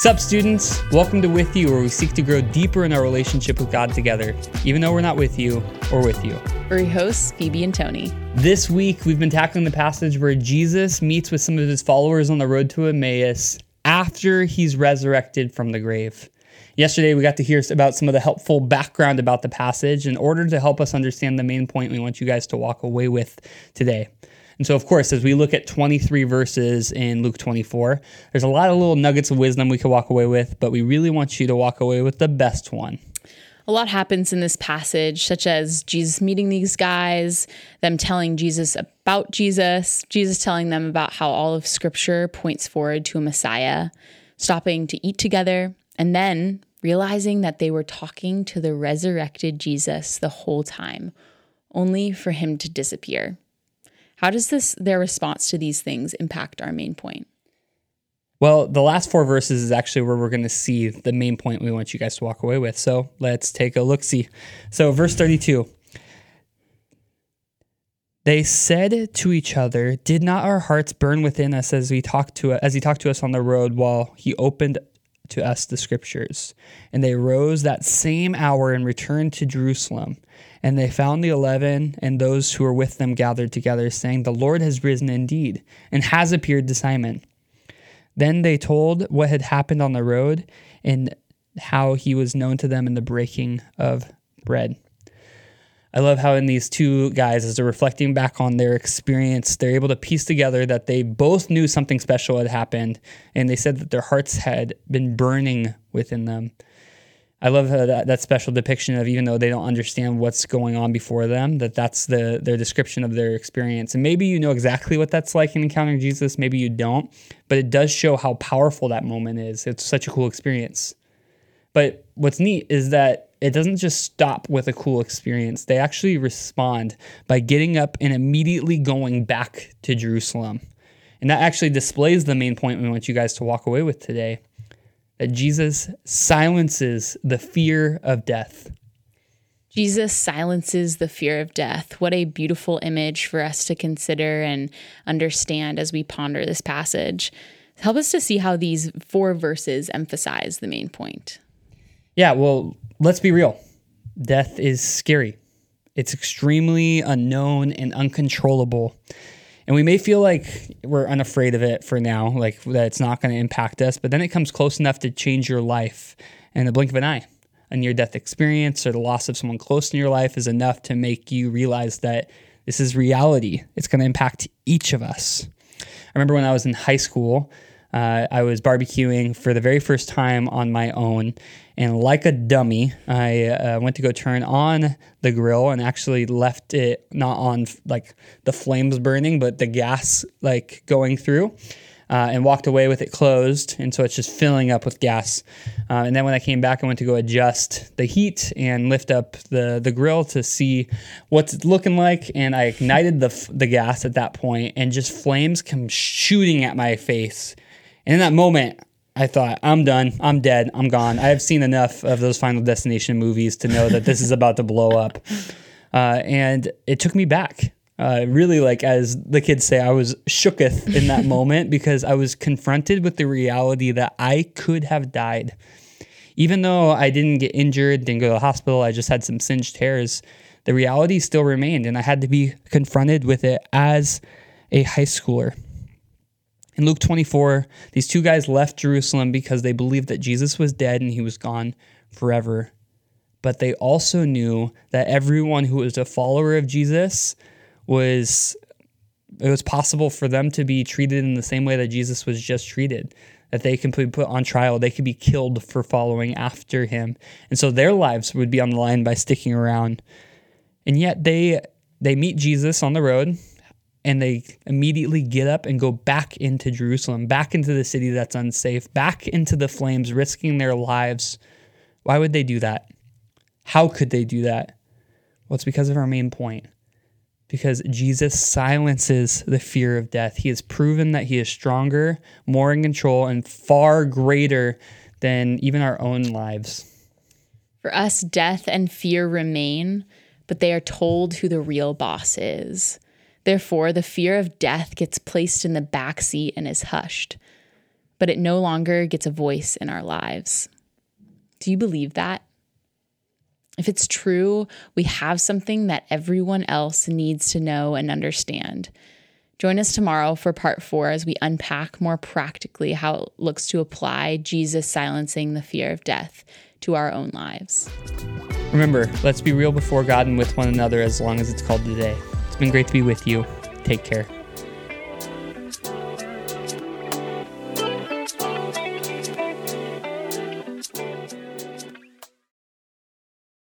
Sup, students? Welcome to With You, where we seek to grow deeper in our relationship with God together, even though we're not with you or with you. We're your hosts, Phoebe and Tony. This week, we've been tackling the passage where Jesus meets with some of his followers on the road to Emmaus after he's resurrected from the grave. Yesterday, we got to hear about some of the helpful background about the passage in order to help us understand the main point we want you guys to walk away with today. And so, of course, as we look at 23 verses in Luke 24, there's a lot of little nuggets of wisdom we could walk away with, but we really want you to walk away with the best one. A lot happens in this passage, such as Jesus meeting these guys, them telling Jesus about Jesus, Jesus telling them about how all of Scripture points forward to a Messiah, stopping to eat together, and then realizing that they were talking to the resurrected Jesus the whole time, only for him to disappear. How does this their response to these things impact our main point? Well, the last four verses is actually where we're going to see the main point we want you guys to walk away with. So let's take a look see. So, verse 32. They said to each other, "Did not our hearts burn within us as we talked to as he talked to us on the road while he opened to us the scriptures?" And they rose that same hour and returned to Jerusalem. And they found the eleven and those who were with them gathered together, saying, The Lord has risen indeed, and has appeared to Simon. Then they told what had happened on the road and how he was known to them in the breaking of bread. I love how in these two guys, as they're reflecting back on their experience, they're able to piece together that they both knew something special had happened, and they said that their hearts had been burning within them. I love that, that special depiction of even though they don't understand what's going on before them, that that's the their description of their experience. And maybe you know exactly what that's like in encountering Jesus, maybe you don't, but it does show how powerful that moment is. It's such a cool experience. But what's neat is that it doesn't just stop with a cool experience. They actually respond by getting up and immediately going back to Jerusalem. And that actually displays the main point we want you guys to walk away with today that Jesus silences the fear of death. Jesus silences the fear of death. What a beautiful image for us to consider and understand as we ponder this passage. Help us to see how these four verses emphasize the main point. Yeah, well, let's be real. Death is scary. It's extremely unknown and uncontrollable. And we may feel like we're unafraid of it for now, like that it's not going to impact us, but then it comes close enough to change your life in the blink of an eye. A near death experience or the loss of someone close in your life is enough to make you realize that this is reality. It's going to impact each of us. I remember when I was in high school, uh, I was barbecuing for the very first time on my own, and like a dummy, I uh, went to go turn on the grill and actually left it not on like the flames burning, but the gas like going through. Uh, and walked away with it closed, and so it's just filling up with gas. Uh, and then when I came back, I went to go adjust the heat and lift up the the grill to see what's it looking like. And I ignited the the gas at that point, and just flames come shooting at my face. And in that moment, I thought, I'm done. I'm dead. I'm gone. I have seen enough of those Final Destination movies to know that this is about to blow up. Uh, and it took me back. Uh, really, like as the kids say, I was shooketh in that moment because I was confronted with the reality that I could have died. Even though I didn't get injured, didn't go to the hospital, I just had some singed hairs, the reality still remained, and I had to be confronted with it as a high schooler. In Luke 24, these two guys left Jerusalem because they believed that Jesus was dead and he was gone forever. But they also knew that everyone who was a follower of Jesus was it was possible for them to be treated in the same way that Jesus was just treated. That they could be put on trial, they could be killed for following after him. And so their lives would be on the line by sticking around. And yet they they meet Jesus on the road and they immediately get up and go back into Jerusalem, back into the city that's unsafe, back into the flames, risking their lives. Why would they do that? How could they do that? Well, it's because of our main point. Because Jesus silences the fear of death. He has proven that he is stronger, more in control, and far greater than even our own lives. For us, death and fear remain, but they are told who the real boss is. Therefore, the fear of death gets placed in the back seat and is hushed. but it no longer gets a voice in our lives. Do you believe that? If it's true, we have something that everyone else needs to know and understand. Join us tomorrow for part four as we unpack more practically how it looks to apply Jesus silencing the fear of death to our own lives. Remember, let's be real before God and with one another as long as it's called today. It's been great to be with you. Take care.